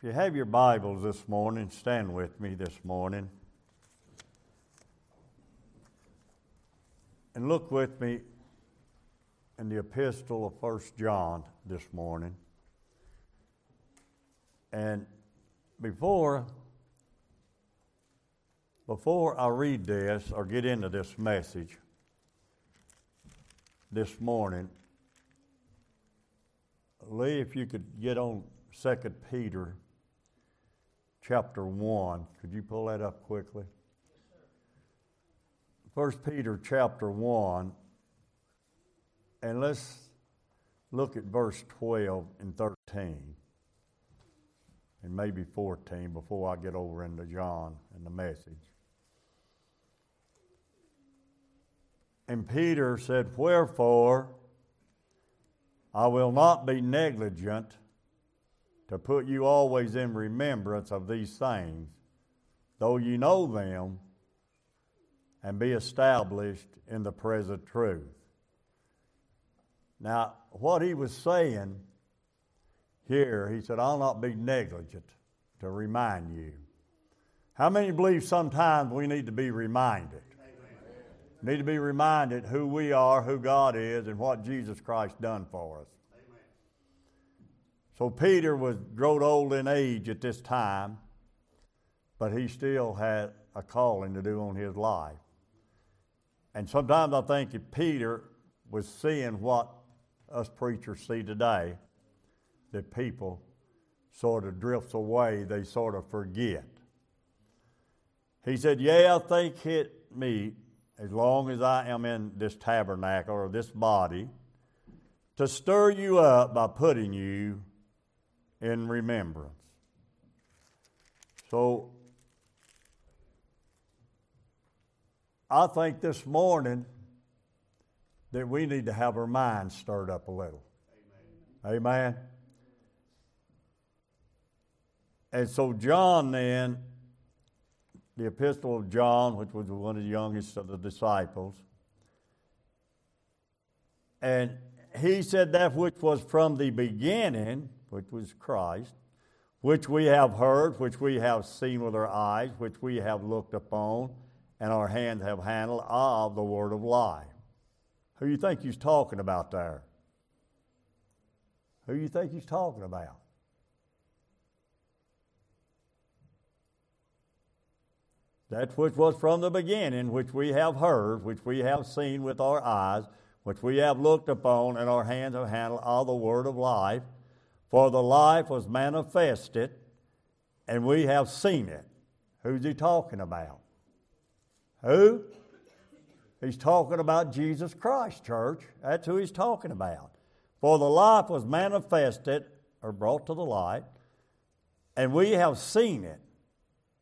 If you have your Bibles this morning, stand with me this morning. And look with me in the epistle of First John this morning. And before before I read this or get into this message this morning, Lee, if you could get on Second Peter chapter 1. Could you pull that up quickly? First Peter chapter 1. And let's look at verse 12 and 13. And maybe 14 before I get over into John and the message. And Peter said, Wherefore I will not be negligent to put you always in remembrance of these things, though you know them, and be established in the present truth. Now, what he was saying here, he said, I'll not be negligent to remind you. How many believe sometimes we need to be reminded? need to be reminded who we are, who God is, and what Jesus Christ done for us. So Peter was grown old in age at this time, but he still had a calling to do on his life. And sometimes I think if Peter was seeing what us preachers see today, that people sort of drifts away, they sort of forget. He said, Yeah, I think it meet as long as I am in this tabernacle or this body, to stir you up by putting you in remembrance. So, I think this morning that we need to have our minds stirred up a little. Amen. Amen. And so, John then the Epistle of John, which was one of the youngest of the disciples. And he said that which was from the beginning, which was Christ, which we have heard, which we have seen with our eyes, which we have looked upon, and our hands have handled of the word of life. Who you think he's talking about there? Who you think he's talking about? That which was from the beginning, which we have heard, which we have seen with our eyes, which we have looked upon, and our hands have handled all the word of life. For the life was manifested, and we have seen it. Who's he talking about? Who? He's talking about Jesus Christ, church. That's who he's talking about. For the life was manifested, or brought to the light, and we have seen it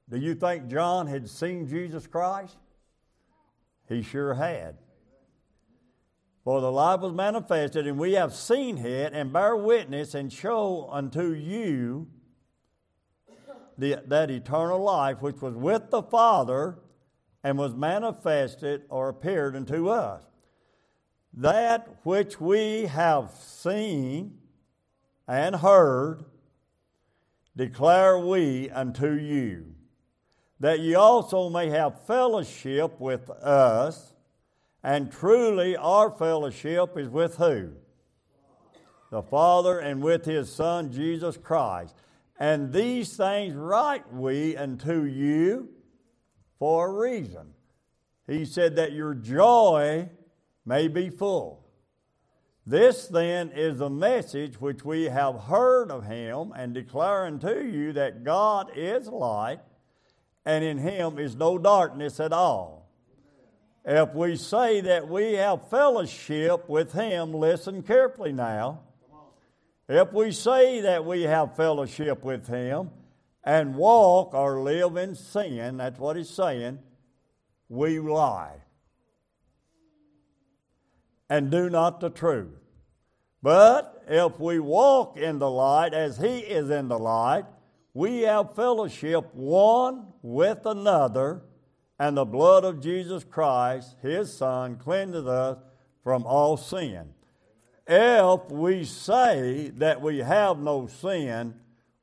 do you think John had seen Jesus Christ? He sure had. For the life was manifested, and we have seen it, and bear witness, and show unto you the, that eternal life which was with the Father and was manifested or appeared unto us. That which we have seen and heard declare we unto you that ye also may have fellowship with us. And truly, our fellowship is with who? The Father and with His Son, Jesus Christ. And these things write we unto you for a reason. He said that your joy may be full. This then is the message which we have heard of him and declare unto you that God is light and in him is no darkness at all. If we say that we have fellowship with him, listen carefully now. If we say that we have fellowship with him and walk or live in sin, that's what he's saying, we lie and do not the truth. But if we walk in the light as he is in the light, we have fellowship one with another, and the blood of Jesus Christ, his Son, cleanseth us from all sin. If we say that we have no sin,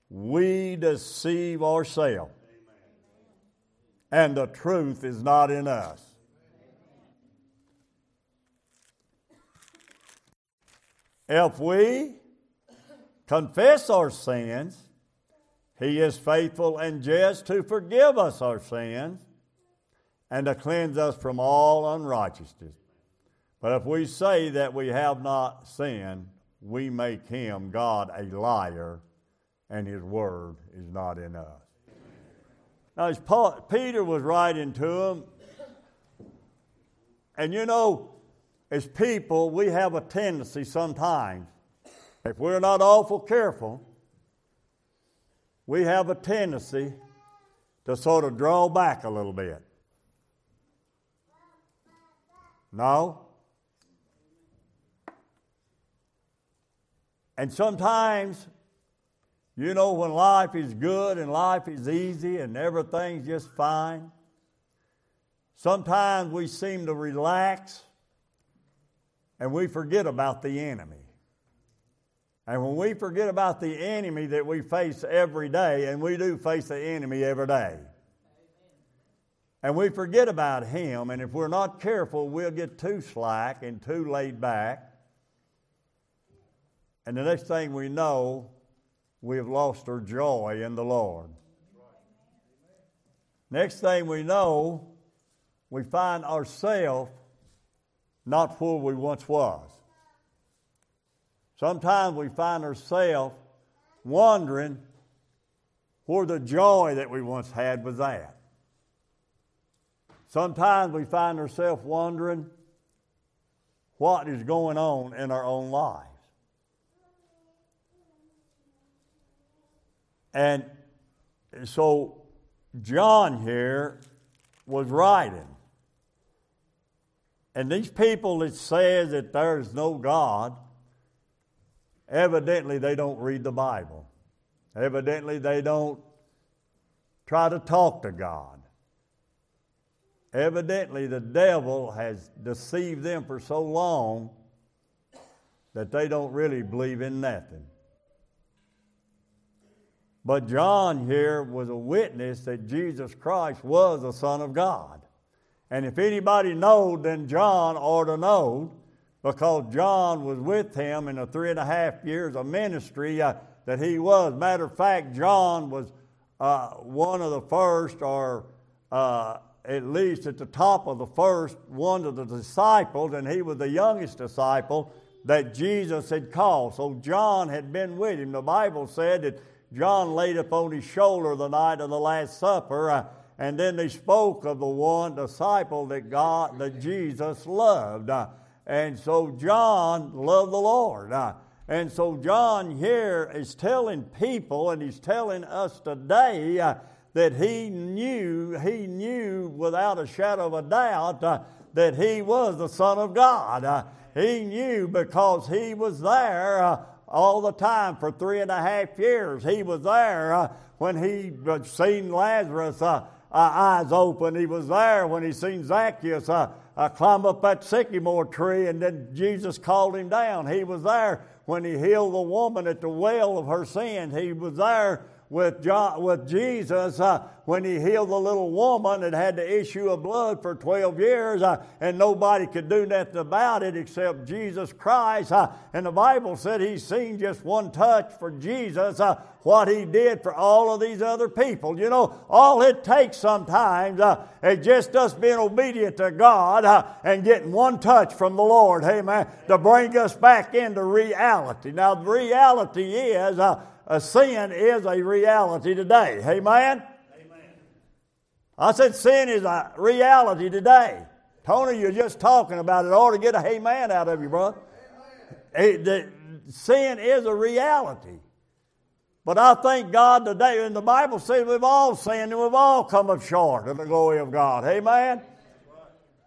we deceive ourselves. And the truth is not in us. If we confess our sins, He is faithful and just to forgive us our sins and to cleanse us from all unrighteousness. But if we say that we have not sinned, we make him, God, a liar, and his word is not in us. Now, as Paul, Peter was writing to him, and you know, as people, we have a tendency sometimes, if we're not awful careful, we have a tendency to sort of draw back a little bit. No. And sometimes, you know, when life is good and life is easy and everything's just fine, sometimes we seem to relax and we forget about the enemy. And when we forget about the enemy that we face every day, and we do face the enemy every day, and we forget about Him, and if we're not careful, we'll get too slack and too laid back. And the next thing we know, we have lost our joy in the Lord. Next thing we know, we find ourselves not where we once was. Sometimes we find ourselves wondering where the joy that we once had was at. Sometimes we find ourselves wondering what is going on in our own lives. And so John here was writing. And these people that say that there is no God, evidently they don't read the Bible. Evidently they don't try to talk to God. Evidently, the devil has deceived them for so long that they don't really believe in nothing. But John here was a witness that Jesus Christ was the Son of God. And if anybody knowed, then John ought to know, because John was with him in the three and a half years of ministry uh, that he was. Matter of fact, John was uh, one of the first, or uh, at least at the top of the first one of the disciples, and he was the youngest disciple that Jesus had called. So John had been with him. The Bible said that John laid upon his shoulder the night of the Last Supper, uh, and then they spoke of the one disciple that God, that Jesus loved. Uh, and so John loved the Lord. Uh, and so John here is telling people, and he's telling us today uh, that he knew, he knew without a shadow of a doubt uh, that he was the Son of God. Uh, he knew because he was there uh, all the time for three and a half years. He was there uh, when he seen Lazarus uh, uh, eyes open. He was there when he seen Zacchaeus climb up that sycamore tree and then Jesus called him down. He was there when he healed the woman at the well of her sin. He was there with, John, with Jesus uh, when he healed the little woman that had the issue of blood for 12 years, uh, and nobody could do nothing about it except Jesus Christ. Uh, and the Bible said he's seen just one touch for Jesus, uh, what he did for all of these other people. You know, all it takes sometimes uh, is just us being obedient to God uh, and getting one touch from the Lord, amen, to bring us back into reality. Now, the reality is, a sin is a reality today. Amen? Amen? I said sin is a reality today. Tony, you're just talking about it. I ought to get a amen out of you, brother. the, sin is a reality. But I thank God today, and the Bible says we've all sinned and we've all come up short of the glory of God. Amen?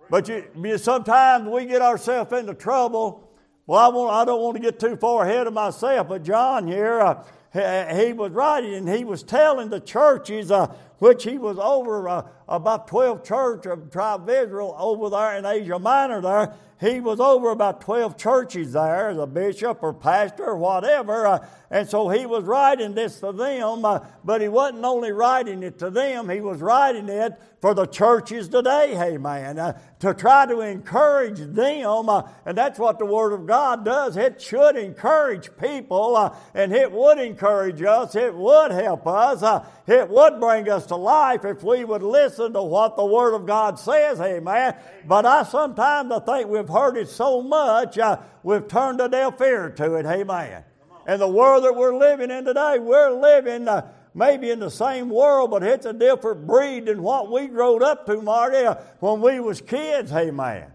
But you, sometimes we get ourselves into trouble. Well, I, want, I don't want to get too far ahead of myself, but John here, uh, he was writing and he was telling the churches, uh, which he was over uh, about 12 church of tribe of Israel over there in Asia Minor there. He was over about 12 churches there as a bishop or pastor or whatever. Uh, and so he was writing this to them, uh, but he wasn't only writing it to them, he was writing it for the churches today, hey man, uh, to try to encourage them. Uh, and that's what the Word of God does. It should encourage people, uh, and it would encourage us, it would help us, uh, it would bring us to life if we would listen to what the Word of God says, hey man. But I sometimes I think we've heard it so much, uh, we've turned a deaf ear to it, hey man. And the world that we're living in today, we're living uh, maybe in the same world, but it's a different breed than what we growed up to, Marty, uh, when we was kids. Hey, man.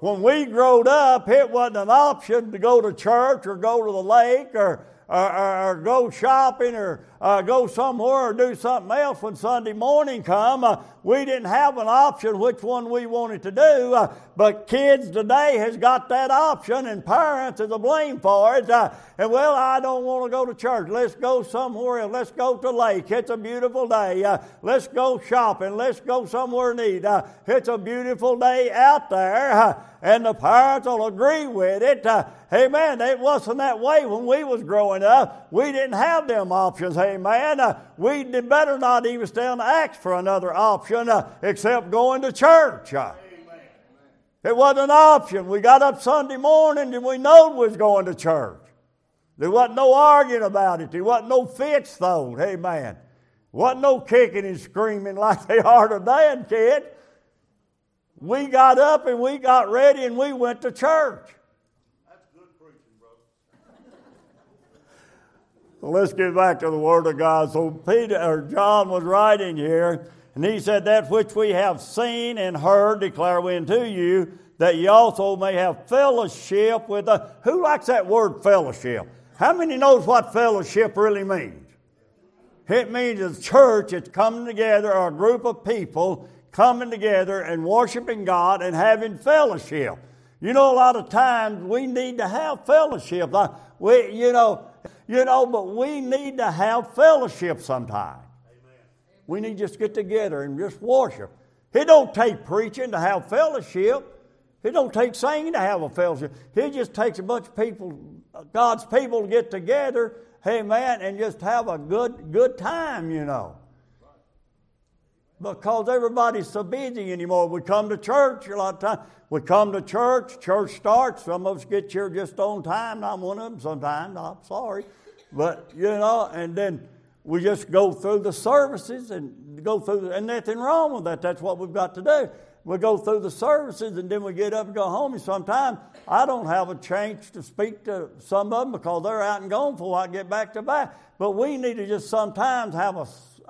When we growed up, it wasn't an option to go to church or go to the lake or or, or, or go shopping or uh, go somewhere or do something else when Sunday morning come. Uh, we didn't have an option which one we wanted to do, uh, but kids today has got that option, and parents is to blame for it. Uh, and well, I don't want to go to church. Let's go somewhere else. Let's go to lake. It's a beautiful day. Uh, let's go shopping. Let's go somewhere neat. Uh, it's a beautiful day out there, and the parents will agree with it. Amen. It wasn't that way when we was growing up. We didn't have them options. Amen. Uh, we better not even stand to ask for another option uh, except going to church. Uh, it wasn't an option. We got up Sunday morning and we knowed we was going to church. There wasn't no arguing about it. There wasn't no fits thrown. Amen. Wasn't no kicking and screaming like they are today, kid. We got up and we got ready and we went to church. Let's get back to the Word of God. So Peter or John was writing here, and he said, That which we have seen and heard declare we unto you, that ye also may have fellowship with us. Who likes that word fellowship? How many knows what fellowship really means? It means a church it's coming together, or a group of people coming together and worshiping God and having fellowship. You know, a lot of times we need to have fellowship. Uh, we, you know, you know, but we need to have fellowship sometime. Amen. We need to just get together and just worship. It don't take preaching to have fellowship. It don't take singing to have a fellowship. It just takes a bunch of people, God's people, to get together, hey man, and just have a good good time, you know. Because everybody's so busy anymore. We come to church a lot of times. We come to church, church starts. Some of us get here just on time. I'm one of them sometimes. I'm sorry. But, you know, and then we just go through the services and go through, and nothing wrong with that. That's what we've got to do. We go through the services and then we get up and go home. And sometimes I don't have a chance to speak to some of them because they're out and gone before I get back to back. But we need to just sometimes have a,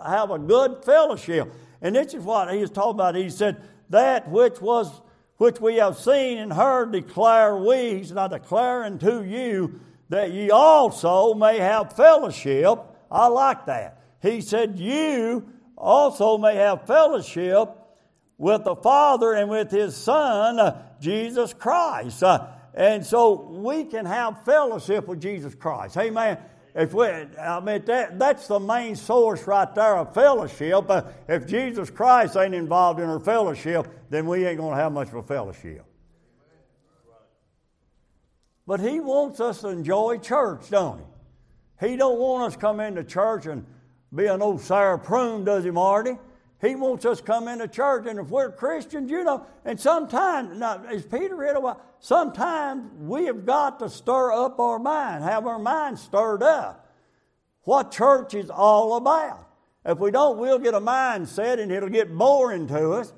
have a good fellowship. And this is what he was talking about. He said, That which was which we have seen and heard declare we, he's not declaring to you that ye also may have fellowship. I like that. He said, You also may have fellowship with the Father and with His Son, uh, Jesus Christ. Uh, and so we can have fellowship with Jesus Christ. Amen. If we, I mean, that, that's the main source right there of fellowship. Uh, if Jesus Christ ain't involved in our fellowship, then we ain't going to have much of a fellowship. But he wants us to enjoy church, don't he? He don't want us to come into church and be an old sour prune, does he, Marty? He wants us come into church, and if we're Christians, you know, and sometimes, now, as Peter read about, sometimes we have got to stir up our mind, have our mind stirred up. What church is all about. If we don't, we'll get a mindset and it'll get boring to us.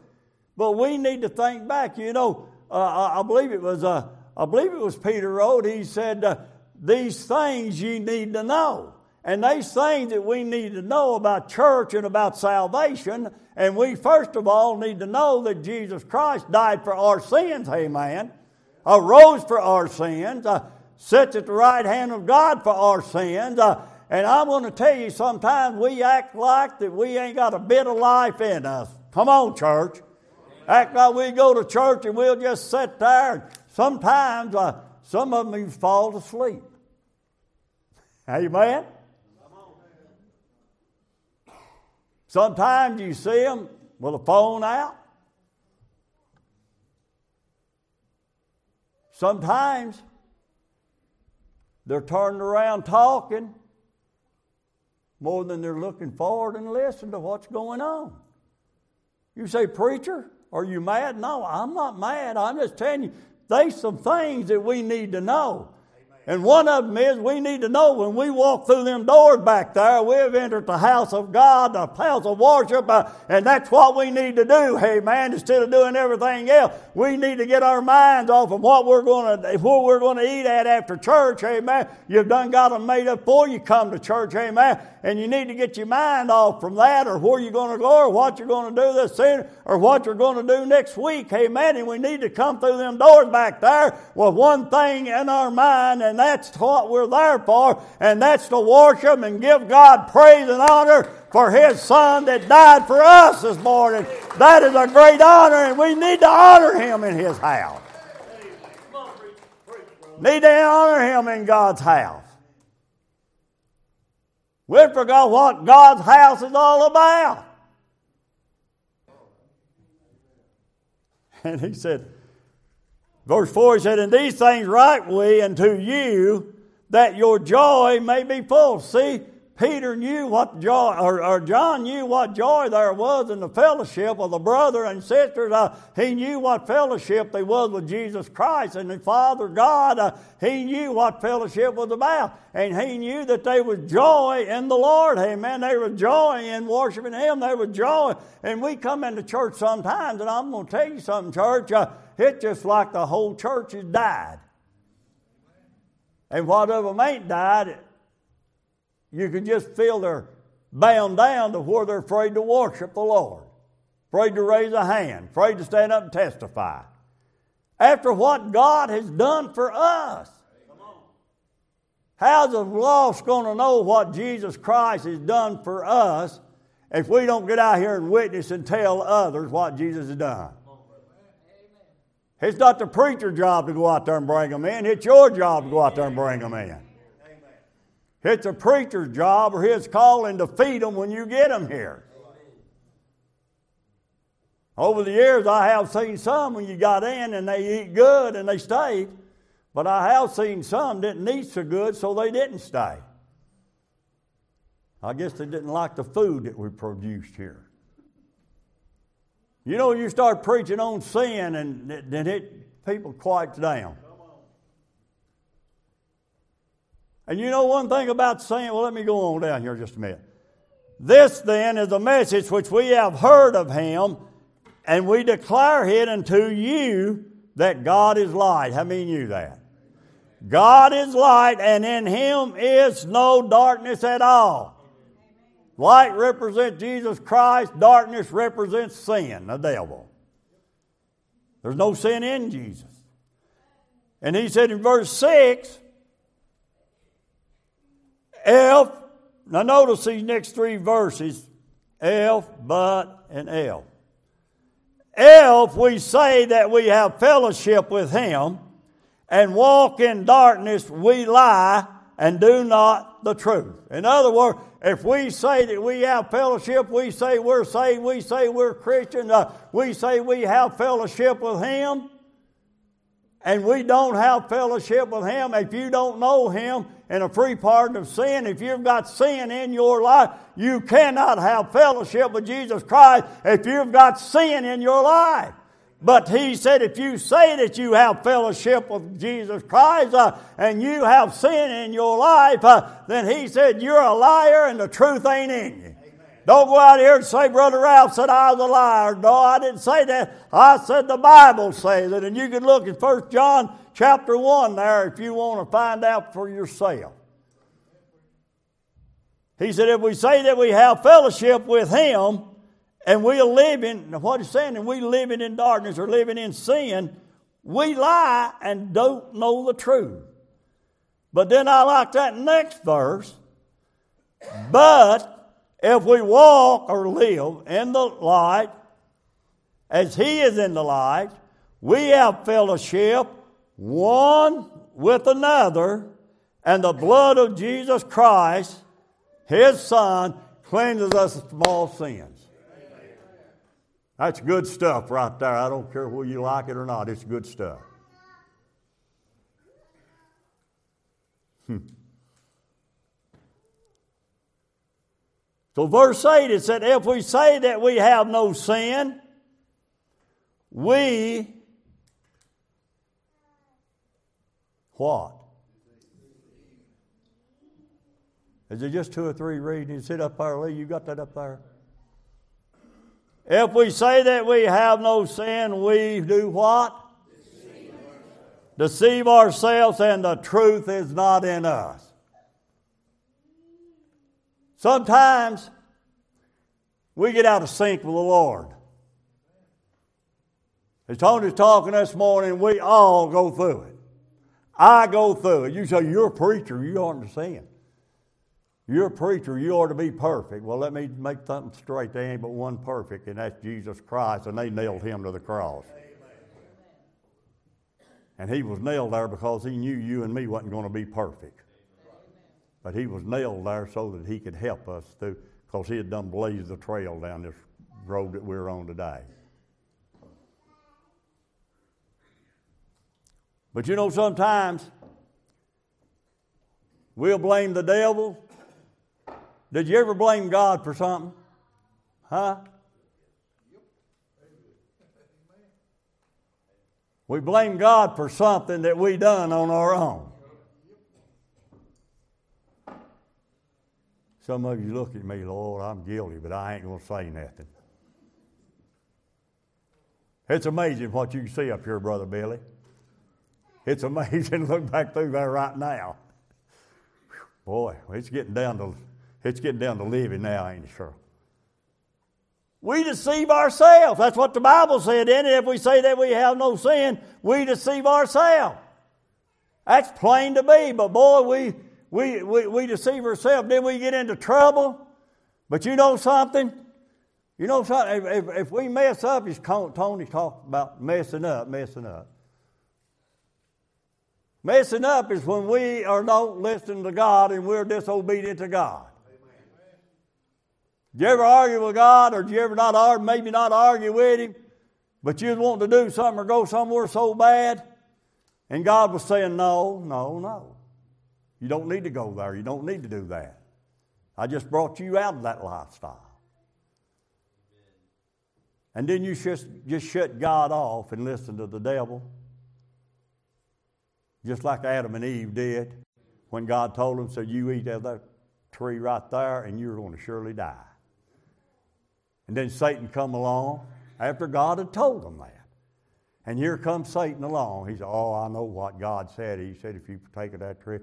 But we need to think back. You know, uh, I believe it was uh, I believe it was Peter wrote, he said, uh, These things you need to know. And these things that we need to know about church and about salvation, and we first of all need to know that Jesus Christ died for our sins, amen, arose for our sins, uh, sits at the right hand of God for our sins. Uh, and I want to tell you, sometimes we act like that we ain't got a bit of life in us. Come on, church. Act like we go to church and we'll just sit there Sometimes uh, some of them fall asleep. Amen? Sometimes you see them with a phone out. Sometimes they're turning around talking more than they're looking forward and listening to what's going on. You say, Preacher, are you mad? No, I'm not mad. I'm just telling you, there's some things that we need to know. And one of them is we need to know when we walk through them doors back there, we've entered the house of God, the house of worship, uh, and that's what we need to do. Hey, man, instead of doing everything else, we need to get our minds off of what we're going to, what we're going to eat at after church. Hey, man, you've done got them made up before you come to church. Hey, man, and you need to get your mind off from that or where you're going to go or what you're going to do this season or what you're going to do next week. Amen. And we need to come through them doors back there with one thing in our mind, and that's what we're there for, and that's to worship and give God praise and honor for His Son that died for us this morning. That is a great honor, and we need to honor Him in His house. Need to honor Him in God's house. We forgot what God's house is all about. And he said, verse 4, he said, And these things write we unto you that your joy may be full. See, Peter knew what joy, or, or, John knew what joy there was in the fellowship of the brother and sisters. Uh, he knew what fellowship there was with Jesus Christ and the Father God. Uh, he knew what fellowship was about. And he knew that there was joy in the Lord. Amen. There was joy in worshiping Him. There was joy. And we come into church sometimes, and I'm going to tell you something, church. Uh, it's just like the whole church has died. And what of them ain't died, you can just feel they're bound down to where they're afraid to worship the Lord, afraid to raise a hand, afraid to stand up and testify. After what God has done for us. How's the lost going to know what Jesus Christ has done for us if we don't get out here and witness and tell others what Jesus has done? It's not the preacher's job to go out there and bring them in. It's your job to go out there and bring them in. It's a preacher's job or his calling to feed them when you get them here. Over the years, I have seen some when you got in and they eat good and they stayed, but I have seen some didn't eat so good, so they didn't stay. I guess they didn't like the food that we produced here. You know, you start preaching on sin and then it people quiet down. And you know one thing about sin? well, let me go on down here just a minute. This then is a message which we have heard of him, and we declare it unto you that God is light. How many knew that? God is light, and in him is no darkness at all. Light represents Jesus Christ, darkness represents sin, the devil. There's no sin in Jesus. And he said in verse 6 if, now notice these next three verses if, but, and if. If we say that we have fellowship with Him and walk in darkness, we lie and do not the truth. In other words, if we say that we have fellowship, we say we're saved, we say we're Christian, uh, we say we have fellowship with Him, and we don't have fellowship with Him, if you don't know Him and a free pardon of sin, if you've got sin in your life, you cannot have fellowship with Jesus Christ if you've got sin in your life. But he said, if you say that you have fellowship with Jesus Christ uh, and you have sin in your life, uh, then he said, you're a liar and the truth ain't in you. Don't go out here and say, Brother Ralph said I was a liar. No, I didn't say that. I said the Bible says it. And you can look at 1 John chapter 1 there if you want to find out for yourself. He said, if we say that we have fellowship with Him and we are living, what he's saying, and we're living in darkness or living in sin, we lie and don't know the truth. But then I like that next verse. But if we walk or live in the light, as He is in the light, we have fellowship one with another, And the blood of Jesus Christ, his Son, cleanses us from all sins. That's good stuff right there. I don't care whether you like it or not, it's good stuff. Hmm. So, verse 8 it said, If we say that we have no sin, we what? Is it just two or three readings? Sit up there, Lee. You got that up there? If we say that we have no sin, we do what? Deceive ourselves, and the truth is not in us. Sometimes we get out of sync with the Lord. As Tony's talking this morning, we all go through it. I go through it. You say, You're a preacher, you aren't sin. You're a preacher, you ought to be perfect. Well, let me make something straight. There ain't but one perfect, and that's Jesus Christ, and they nailed him to the cross. And he was nailed there because he knew you and me wasn't going to be perfect. But he was nailed there so that he could help us through, because he had done blazed the trail down this road that we're on today. But you know, sometimes we'll blame the devil. Did you ever blame God for something? Huh? We blame God for something that we done on our own. Some of you look at me, Lord, I'm guilty, but I ain't going to say nothing. It's amazing what you see up here, Brother Billy. It's amazing. to Look back through there right now. Boy, it's getting down to it's getting down to living now, ain't it, sir? We deceive ourselves. That's what the Bible said in it. If we say that we have no sin, we deceive ourselves. That's plain to be. But boy, we we, we, we deceive ourselves, then we get into trouble. But you know something? You know something? If, if, if we mess up, as Tony talked about messing up, messing up. Messing up is when we are not listening to God and we're disobedient to God. Did you ever argue with God or did you ever not argue, maybe not argue with Him, but you want to do something or go somewhere so bad? And God was saying, no, no, no. You don't need to go there. You don't need to do that. I just brought you out of that lifestyle. And then you just, just shut God off and listen to the devil. Just like Adam and Eve did when God told them, so you eat of that tree right there and you're going to surely die. And then Satan come along after God had told them that. And here comes Satan along. He said, Oh, I know what God said. He said, if you partake of that tree,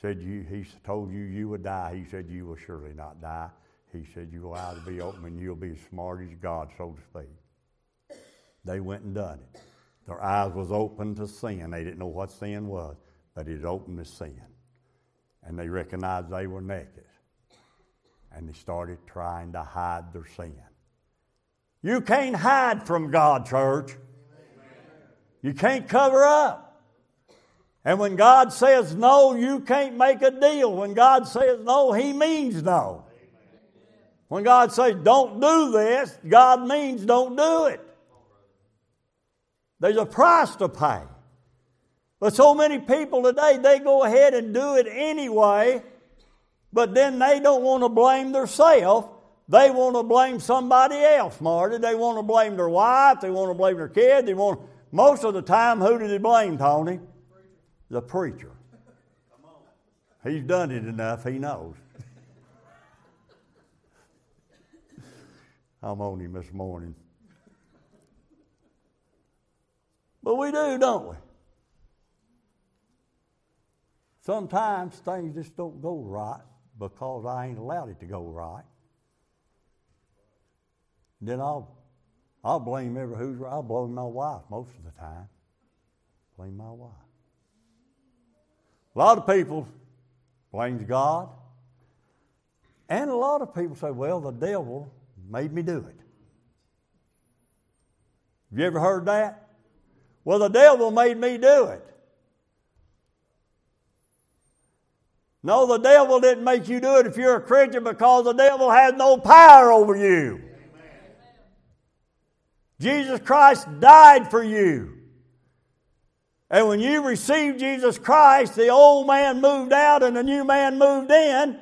said you, he told you you would die. He said you will surely not die. He said you will either be open and you'll be as smart as God, so to speak. They went and done it. Their eyes was open to sin. They didn't know what sin was, but it opened to sin. And they recognized they were naked. And they started trying to hide their sin. You can't hide from God, church. You can't cover up. And when God says no, you can't make a deal. When God says no, He means no. When God says don't do this, God means don't do it. There's a price to pay. But so many people today, they go ahead and do it anyway, but then they don't want to blame themselves. They want to blame somebody else, Marty. They want to blame their wife. They want to blame their kid. They want most of the time, who do they blame, Tony? the preacher. He's done it enough, he knows. I'm on him this morning. But we do, don't we? Sometimes things just don't go right because I ain't allowed it to go right. Then I'll I'll blame every who's I'll blame my wife most of the time. Blame my wife. A lot of people blames God. And a lot of people say, well, the devil made me do it. Have you ever heard that? Well, the devil made me do it. No, the devil didn't make you do it if you're a Christian because the devil has no power over you. Jesus Christ died for you. And when you received Jesus Christ, the old man moved out and the new man moved in.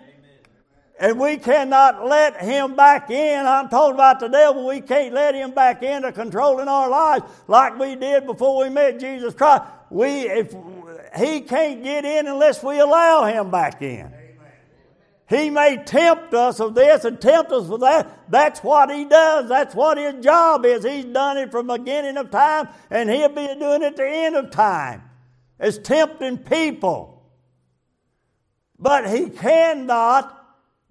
And we cannot let him back in. I'm talking about the devil. We can't let him back into controlling our lives like we did before we met Jesus Christ. We, if he can't get in unless we allow him back in. He may tempt us of this and tempt us with that. That's what he does. That's what his job is. He's done it from the beginning of time, and he'll be doing it at the end of time. It's tempting people. But he cannot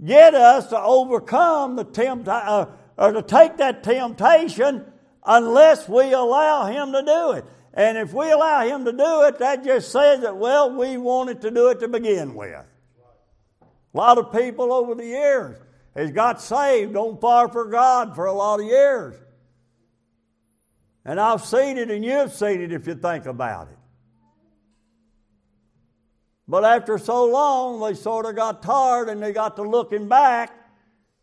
get us to overcome the tempt uh, or to take that temptation unless we allow him to do it. And if we allow him to do it, that just says that, well, we wanted to do it to begin with. A lot of people over the years has got saved on fire for God for a lot of years. And I've seen it, and you've seen it if you think about it. But after so long, they sort of got tired and they got to looking back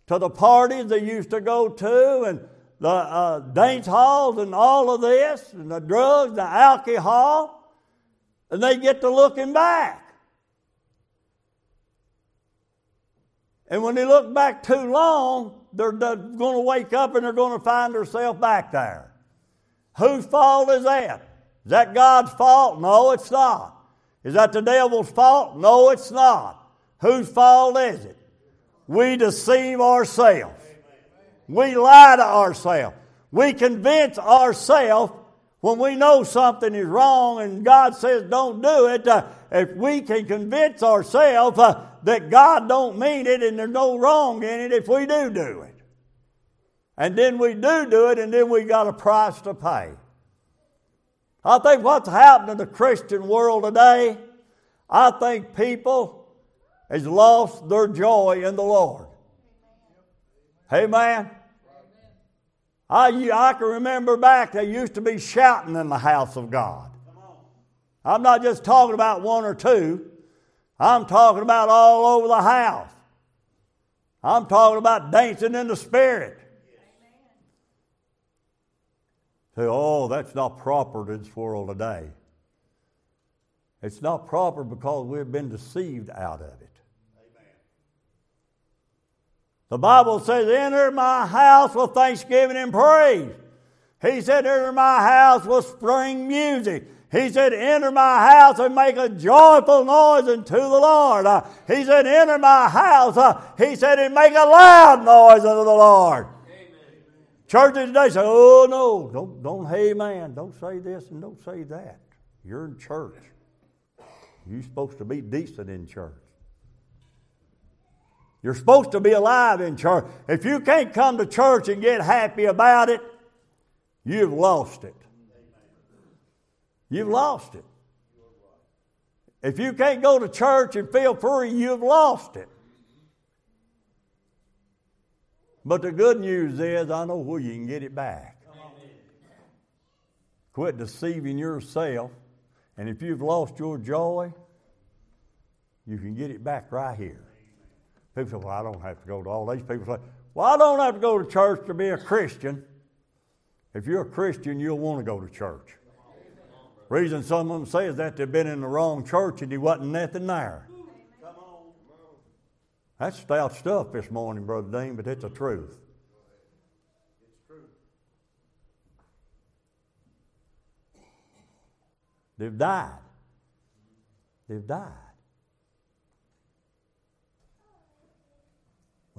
to the parties they used to go to and the uh, dance halls and all of this, and the drugs, the alcohol, and they get to looking back. And when they look back too long, they're, they're going to wake up and they're going to find themselves back there. Whose fault is that? Is that God's fault? No, it's not. Is that the devil's fault? No, it's not. Whose fault is it? We deceive ourselves. We lie to ourselves. We convince ourselves when we know something is wrong and God says don't do it. Uh, if we can convince ourselves uh, that God don't mean it and there's no wrong in it if we do do it. And then we do do it and then we got a price to pay. I think what's happened in the Christian world today, I think people has lost their joy in the Lord. Amen. I, I can remember back, they used to be shouting in the house of God. I'm not just talking about one or two. I'm talking about all over the house. I'm talking about dancing in the spirit. Say, oh, that's not proper to this world today. It's not proper because we've been deceived out of it. The Bible says, Enter my house with thanksgiving and praise. He said, Enter my house with spring music. He said, Enter my house and make a joyful noise unto the Lord. Uh, he said, Enter my house. Uh, he said, and make a loud noise unto the Lord. Amen. Churches today say, Oh, no, don't, don't, hey, man, don't say this and don't say that. You're in church. You're supposed to be decent in church. You're supposed to be alive in church. If you can't come to church and get happy about it, you've lost it. You've lost it. If you can't go to church and feel free, you've lost it. But the good news is, I know where you can get it back. Quit deceiving yourself. And if you've lost your joy, you can get it back right here. People say, Well, I don't have to go to all these people say, Well, I don't have to go to church to be a Christian. If you're a Christian, you'll want to go to church. Reason some of them say is that they've been in the wrong church and there wasn't nothing there. That's stout stuff this morning, Brother Dean, but it's the truth. It's true. They've died. They've died.